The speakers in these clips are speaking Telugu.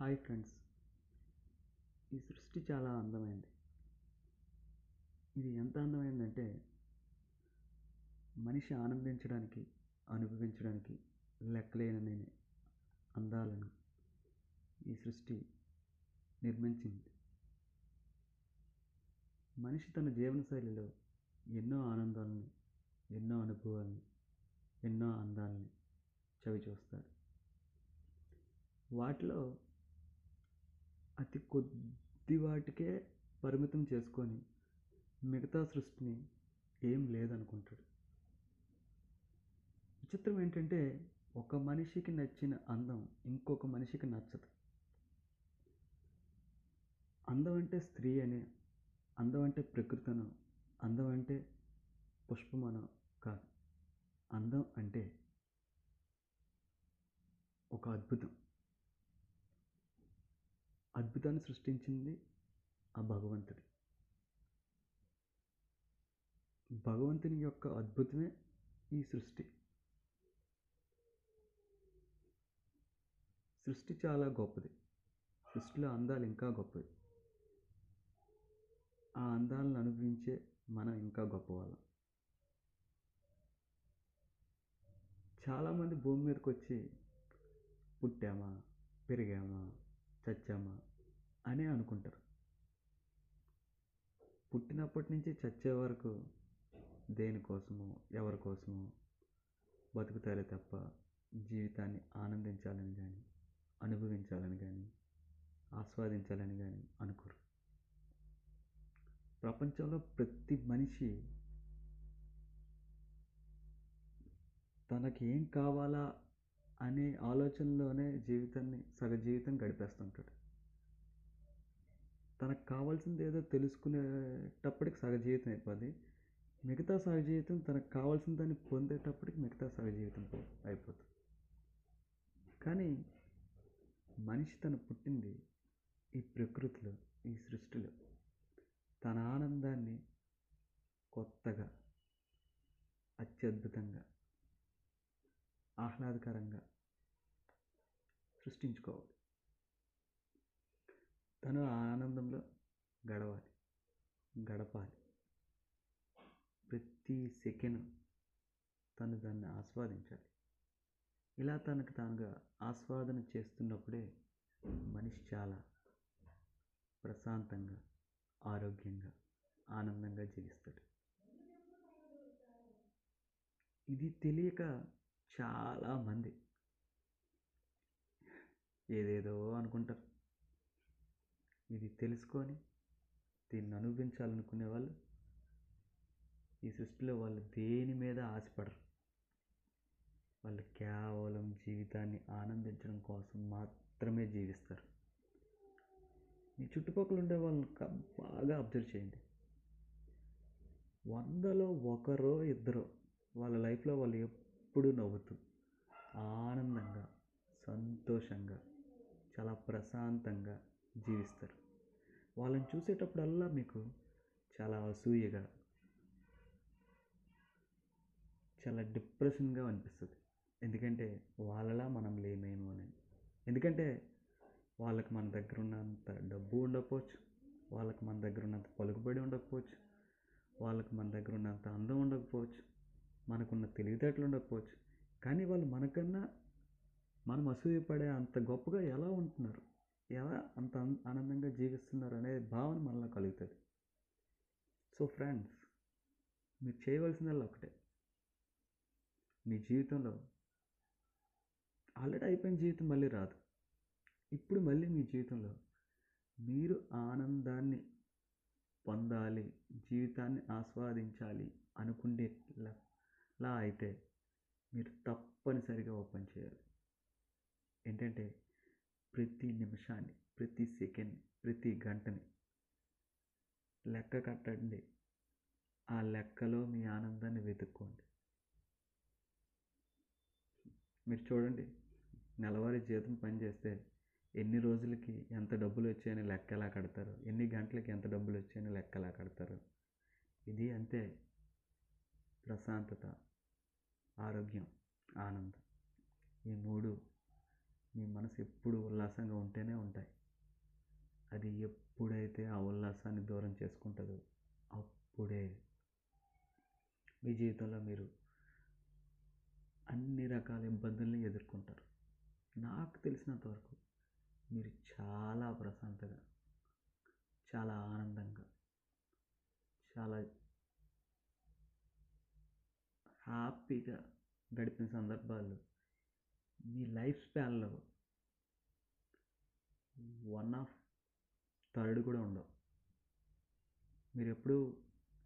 Hi friends. ఈ సృష్టి చాలా అందమైంది. ఇది ఎంత అందమైందంటే మనిషి ఆనందించడానికి అనుభవించడానికి లెక్కలేనని అందాలను ఈ సృష్టి నిర్మించింది. మనిషి తన జీవనశైలిలో ఎన్నో ఆనందాలను ఎన్నో అనుభవాలను ఎన్నో అందాలని చవి చూస్తాడు వాటిలో అతి కొద్ది వాటికే పరిమితం చేసుకొని మిగతా సృష్టిని ఏం లేదనుకుంటాడు. విచిత్రం ఏంటంటే ఒక మనిషికి నచ్చిన అందం ఇంకొక మనిషికి నచ్చదు. అందం అంటే స్త్రీ అని అందం అంటే ప్రకృతను అందం అంటే పుష్పమనో కాదు. అందం అంటే ఒక అద్భుతం. అద్భుతాన్ని సృష్టించింది ఆ భగవంతుడి. భగవంతుని యొక్క అద్భుతమే ఈ సృష్టి. సృష్టి చాలా గొప్పది. సృష్టిలో అందాలు ఇంకా గొప్పవి. ఆ అందాలను అనుభవించే మనం ఇంకా గొప్పవాళ్ళం. చాలామంది భూమి మీదకి వచ్చి పుట్టామా పెరిగామా చచ్చామా అని అనుకుంటారు. పుట్టినప్పటి నుంచి చచ్చే వరకు దేనికోసమో ఎవరి కోసమో బతుకుతారే తప్ప జీవితాన్ని ఆనందించాలని కానీ అనుభవించాలని కానీ ఆస్వాదించాలని కానీ అనుకోరు. ప్రపంచంలో ప్రతి మనిషి తనకి ఏం కావాలా అనే ఆలోచనలోనే జీవితాన్ని సగ జీవితం గడిపేస్తుంటాడు. తనకు కావాల్సింది ఏదో తెలుసుకునేటప్పటికి సగ జీవితం అయిపోద్ది. మిగతా సగ జీవితం తనకు కావాల్సిన దాన్ని పొందేటప్పటికి మిగతా సగ జీవితం అయిపోతుంది కానీ మనిషి తను పుట్టింది ఈ ప్రకృతిలో ఈ సృష్టిలో. తన ఆనందాన్ని కొత్తగా అత్యద్భుతంగా ఆహ్లాదకరంగా సృష్టించుకోవాలి. తను ఆనందంలో గడవాలి గడపాలి. ప్రతి సెకండ్ తను దాన్ని ఆస్వాదించాలి. ఇలా తనకు తానుగా ఆస్వాదన చేస్తున్నప్పుడే మనిషి చాలా ప్రశాంతంగా ఆరోగ్యంగా ఆనందంగా జీవిస్తాడు. ఇది తెలియక చాలామంది ఏదేదో అనుకుంటారు. ఇది తెలుసుకొని దీన్ని అనుభవించాలనుకునే వాళ్ళు ఈ సృష్టిలో వాళ్ళు దేని మీద ఆశపడరు. వాళ్ళు కేవలం జీవితాన్ని ఆనందించడం కోసం మాత్రమే జీవిస్తారు. మీ చుట్టుపక్కల ఉండే వాళ్ళని బాగా అబ్జర్వ్ చేయండి. వందలో ఒకరో ఇద్దరో వాళ్ళ లైఫ్లో వాళ్ళు ఎప్పుడూ నవ్వుతూ ఆనందంగా సంతోషంగా చాలా ప్రశాంతంగా జీవిస్తారు. వాళ్ళని చూసేటప్పుడల్లా మీకు చాలా అసూయగా చాలా డిప్రెషన్గా అనిపిస్తుంది. ఎందుకంటే వాళ్ళలా మనం లేమేమో అని. ఎందుకంటే వాళ్ళకి మన దగ్గర ఉన్నంత డబ్బు ఉండకపోవచ్చు. వాళ్ళకి మన దగ్గర ఉన్నంత పలుకుబడి ఉండకపోవచ్చు. వాళ్ళకి మన దగ్గర ఉన్నంత అందం ఉండకపోవచ్చు. మనకున్న తెలివితేటలు ఉండకపోవచ్చు. కానీ వాళ్ళు మనకన్నా మనం అసూయపడే అంత గొప్పగా ఎలా ఉంటున్నారు? ఎలా అంత ఆనందంగా జీవిస్తున్నారు అనే భావన మనలో కలుగుతుంది. సో ఫ్రెండ్స్ మీరు చేయవలసిందల్లా ఒకటే. మీ జీవితంలో ఆల్రెడీ అయిపోయిన జీవితం మళ్ళీ రాదు. ఇప్పుడు మళ్ళీ మీ జీవితంలో మీరు ఆనందాన్ని పొందాలి జీవితాన్ని ఆస్వాదించాలి అనుకునేలా అయితే మీరు తప్పనిసరిగా ఓపెన్ చేయాలి. ఏంటంటే ప్రతి నిమిషాన్ని ప్రతి సెకండ్ ప్రతి గంటని లెక్క కట్టండి. ఆ లెక్కలో మీ ఆనందాన్ని వెతుక్కోండి. మీరు చూడండి నెలవారీ జీతం పనిచేస్తే ఎన్ని రోజులకి ఎంత డబ్బులు వచ్చాయని లెక్క ఎలా కడతారు? ఎన్ని గంటలకి ఎంత డబ్బులు వచ్చాయని లెక్క ఎలా కడతారు? ఇది అంతే ప్రశాంతత ఆరోగ్యం ఆనందం. ఈ మూడు మీ మనసు ఎప్పుడు ఉల్లాసంగా ఉంటేనే ఉంటాయి. అది ఎప్పుడైతే ఆ ఉల్లాసాన్ని దూరం చేసుకుంటుందో అప్పుడే మీ జీవితంలో మీరు అన్ని రకాల ఇబ్బందుల్ని ఎదుర్కొంటారు. నాకు తెలిసినంత వరకు మీరు చాలా ప్రశాంతంగా చాలా ఆనందంగా చాలా హ్యాపీగా గడిపిన సందర్భాలు మీ లైఫ్ స్పాన్లో వన్ ఆఫ్ థర్డ్ కూడా ఉండవు. మీరు ఎప్పుడు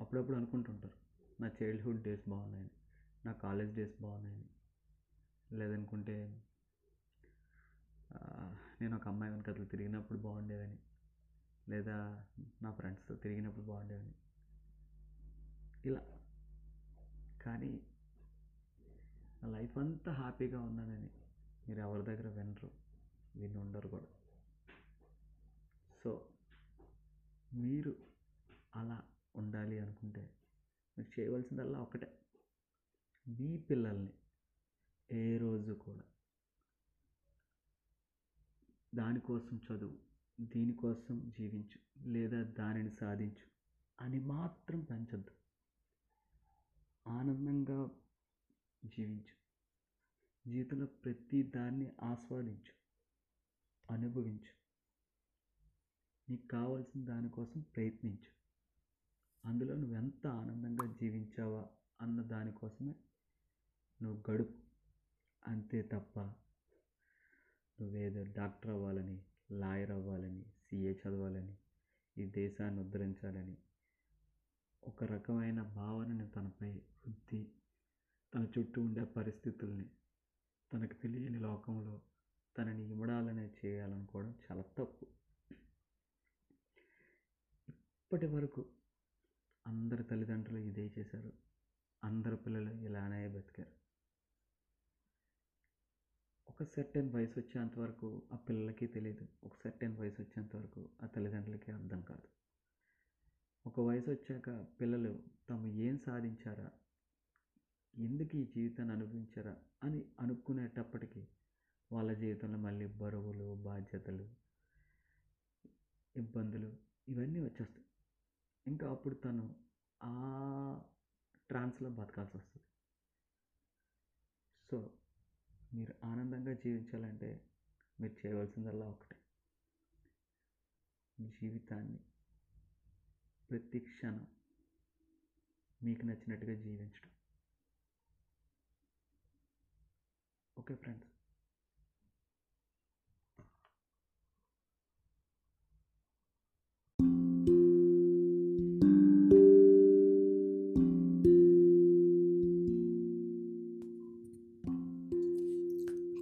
అప్పుడప్పుడు అనుకుంటుంటారు నా చైల్డ్హుడ్ డేస్ బాగున్నాయని నా కాలేజ్ డేస్ బాగున్నాయని. లేదనుకుంటే నేను ఒక అమ్మాయి వెనక అట్లా తిరిగినప్పుడు బాగుండేదని లేదా నా ఫ్రెండ్స్తో తిరిగినప్పుడు బాగుండేదని. ఇలా. కానీ నా లైఫ్ అంతా హ్యాపీగా ఉన్నానని మీరు ఎవరి దగ్గర వినరు. విని ఉండరు కూడా. సో మీరు అలా ఉండాలి అనుకుంటే మీరు చేయవలసిందల్లా ఒకటే మీ పిల్లల్ని ఏ రోజు కూడా దానికోసం చదువు దీనికోసం జీవించు లేదా దానిని సాధించు అని మాత్రం పెంచద్దు. ఆనందంగా జీవించు. జీవితంలో ప్రతి దాన్ని ఆస్వాదించు. అనుభవించు. నీకు కావాల్సిన దానికోసం ప్రయత్నించు. అందులో నువ్వు ఎంత ఆనందంగా జీవించావా అన్న దానికోసమే నువ్వు గడుపు. అంతే తప్ప నువ్వేదో డాక్టర్ అవ్వాలని లాయర్ అవ్వాలని సీఏ చదవాలని ఈ దేశాన్ని ఉద్ధరించాలని ఒక రకమైన భావనని తనపై వృద్ధి తన చుట్టూ ఉండే పరిస్థితుల్ని తనకు తెలియని లోకంలో తనని ఇమడాలనే చేయాలనుకోవడం చాలా తప్పు. ఇప్పటి వరకు అందరి తల్లిదండ్రులు ఇదే చేశారు. అందరు పిల్లలు ఇలానే బతికారు. ఒక సర్టెన్ వయసు వచ్చేంత వరకు ఆ పిల్లలకి తెలియదు ఒక సర్టెన్ వయసు వచ్చేంత వరకు ఆ తల్లిదండ్రులకి అర్థం కాదు. ఒక వయసు వచ్చాక పిల్లలు తాము ఏం సాధించారా ఎందుకు ఈ జీవితాన్ని అనుభవించారా అని అనుకునేటప్పటికి వాళ్ళ జీవితంలో మళ్ళీ బరువులు బాధ్యతలు ఇబ్బందులు ఇవన్నీ వచ్చేస్తాయి. ఇంకా అప్పుడు తను ఆ ట్రాన్స్లో బతకాల్సి వస్తుంది. సో మీరు ఆనందంగా జీవించాలంటే మీరు చేయవలసిందల్లా ఒకటే. జీవితాన్ని ప్రతి క్షణం మీకు నచ్చినట్టుగా జీవించడం. Okay friends.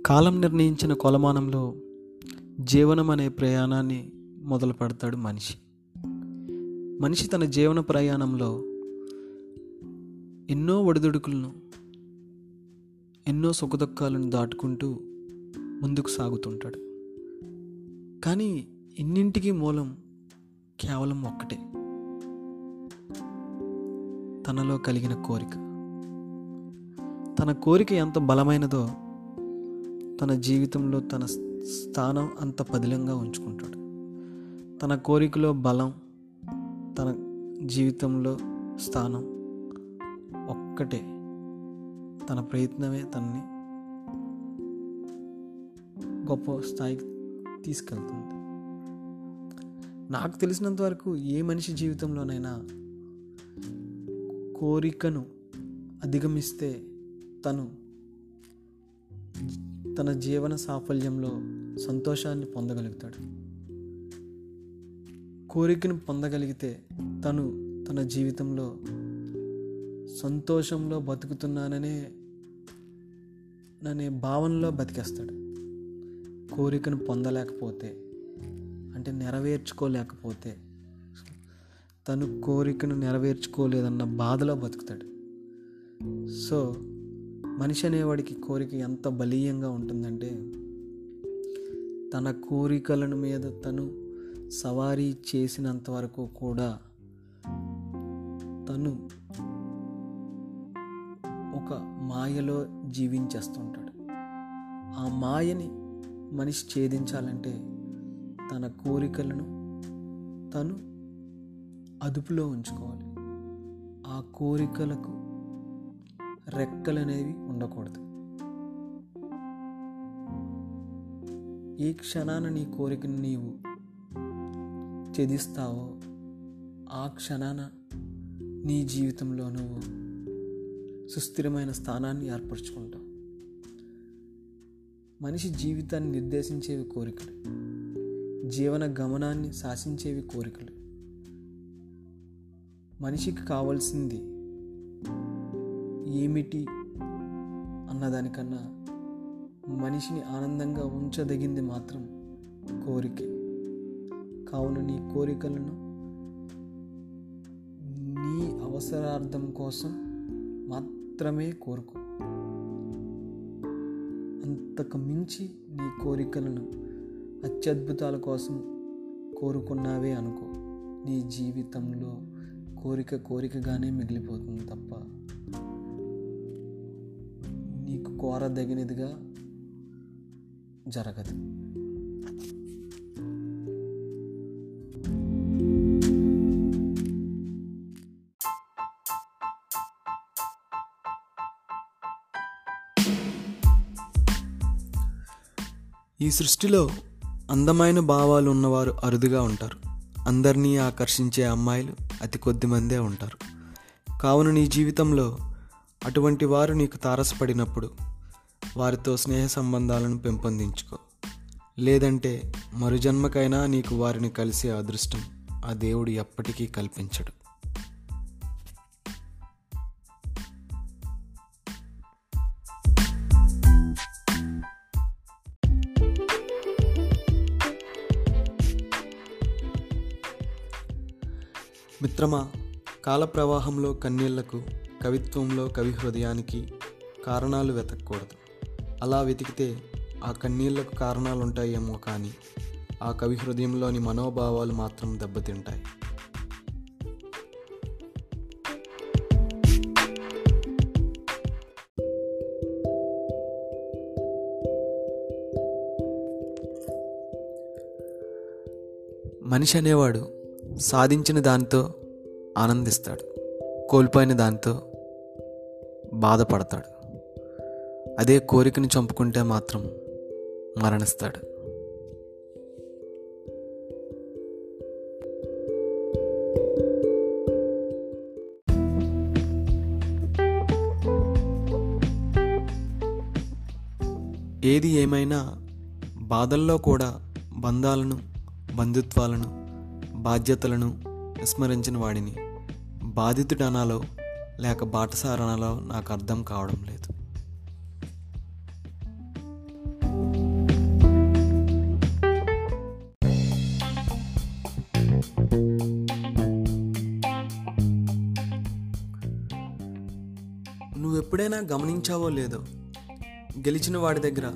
కాలం నిర్ణయించిన కొలమానంలో జీవనం అనే ప్రయాణాన్ని మొదలు పెడతాడు మనిషి. మనిషి తన జీవన ప్రయాణంలో ఎన్నో ఒడిదుడుకులను ఎన్నో సుఖదుఖాలను దాటుకుంటూ ముందుకు సాగుతుంటాడు. కానీ ఇన్నింటికి మూలం కేవలం ఒక్కటే. తనలో కలిగిన కోరిక. తన కోరిక ఎంత బలమైనదో తన జీవితంలో తన స్థానం అంత పదిలంగా ఉంచుకుంటాడు. తన కోరికలో బలం తన జీవితంలో స్థానం ఒక్కటే. తన ప్రయత్నమే తనని గొప్ప స్థాయికి తీసుకెళ్తుంది. నాకు తెలిసినంత వరకు ఏ మనిషి జీవితంలోనైనా కోరికను అధిగమిస్తే తను తన జీవన సాఫల్యంలో సంతోషాన్ని పొందగలుగుతాడు. కోరికను పొందగలిగితే తను తన జీవితంలో సంతోషంలో బతుకుతున్నాననే నన్ను భావనలో బతికేస్తాడు. కోరికను పొందలేకపోతే అంటే నెరవేర్చుకోలేకపోతే తను కోరికను నెరవేర్చుకోలేదన్న బాధలో బతుకుతాడు. సో మనిషి అనేవాడికి కోరిక ఎంత బలీయంగా ఉంటుందంటే తన కోరికలను మీద తను సవారీ చేసినంత వరకు కూడా తను ఒక మాయలో జీవించేస్తుంటాడు. ఆ మాయని మనిషి ఛేదించాలంటే తన కోరికలను తను అదుపులో ఉంచుకోవాలి. ఆ కోరికలకు రెక్కలు అనేవి ఉండకూడదు. ఏ క్షణాన నీ కోరికను నీవు ఛేదిస్తావో ఆ క్షణాన నీ జీవితంలో నువ్వు సుస్థిరమైన స్థానాన్ని ఏర్పరచుకుంటాం. మనిషి జీవితాన్ని నిర్దేశించేవి కోరికలు. జీవన గమనాన్ని శాసించేవి కోరికలు. మనిషికి కావాల్సింది ఏమిటి అన్నదానికన్నా మనిషిని ఆనందంగా ఉంచదగింది మాత్రం కోరికే. కావున నీ కోరికలను నీ అవసరార్థం కోసం మాత్రమే కోరుకో. అంతకు మించి నీ కోరికలను అత్యద్భుతాల కోసం కోరుకున్నావే అనుకో. నీ జీవితంలో కోరిక కోరికగానే మిగిలిపోతుంది తప్ప నీకు కోరదగినదిగా జరగదు. ఈ సృష్టిలో అందమైన భావాలు ఉన్నవారు అరుదుగా ఉంటారు. అందరినీ ఆకర్షించే అమ్మాయిలు అతి కొద్ది మందే ఉంటారు. కావున నీ జీవితంలో అటువంటి వారు నీకు తారసపడినప్పుడు వారితో స్నేహ సంబంధాలను పెంపొందించుకో. లేదంటే మరుజన్మకైనా నీకు వారిని కలిసే అదృష్టం ఆ దేవుడు ఎప్పటికీ కల్పించడు. చిత్రమా కాల ప్రవాహంలో కన్నీళ్ళకు కవిత్వంలో కవి హృదయానికి కారణాలు వెతకూడదు అలా వెతికితే ఆ కన్నీళ్ళకు కారణాలుంటాయేమో కానీ ఆ కవి హృదయంలోని మనోభావాలు మాత్రం దెబ్బతింటాయి. మనిషి అనేవాడు సాధించిన దానితో ఆనందిస్తాడు. కోల్పోయిన దాంతో బాధపడతాడు. అదే కోరికను చంపుకుంటే మాత్రం మరణిస్తాడు. ఏది ఏమైనా బాధల్లో కూడా బంధాలను బంధుత్వాలను బాధ్యతలను విస్మరించిన వాడిని. బాధితుడనాలో లేక బాటసారనాలో నాకు అర్థం కావడం లేదు. నువ్వు ఎప్పుడైనా గమనించావో లేదో గెలిచిన వాడి దగ్గర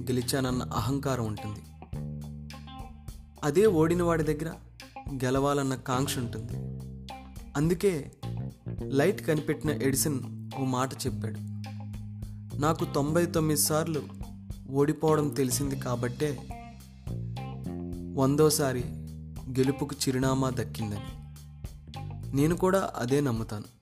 గెలిచానన్న అహంకారం ఉంటుంది. అదే ఓడిన వాడి దగ్గర గెలవాలన్న కాంక్ష ఉంటుంది. అందుకే లైట్ కనిపెట్టిన ఎడిసన్ ఓ మాట చెప్పాడు. నాకు తొంభై తొమ్మిది సార్లు ఓడిపోవడం తెలిసింది కాబట్టే వందోసారి గెలుపుకు చిరునామా దక్కిందని. నేను కూడా అదే నమ్ముతాను.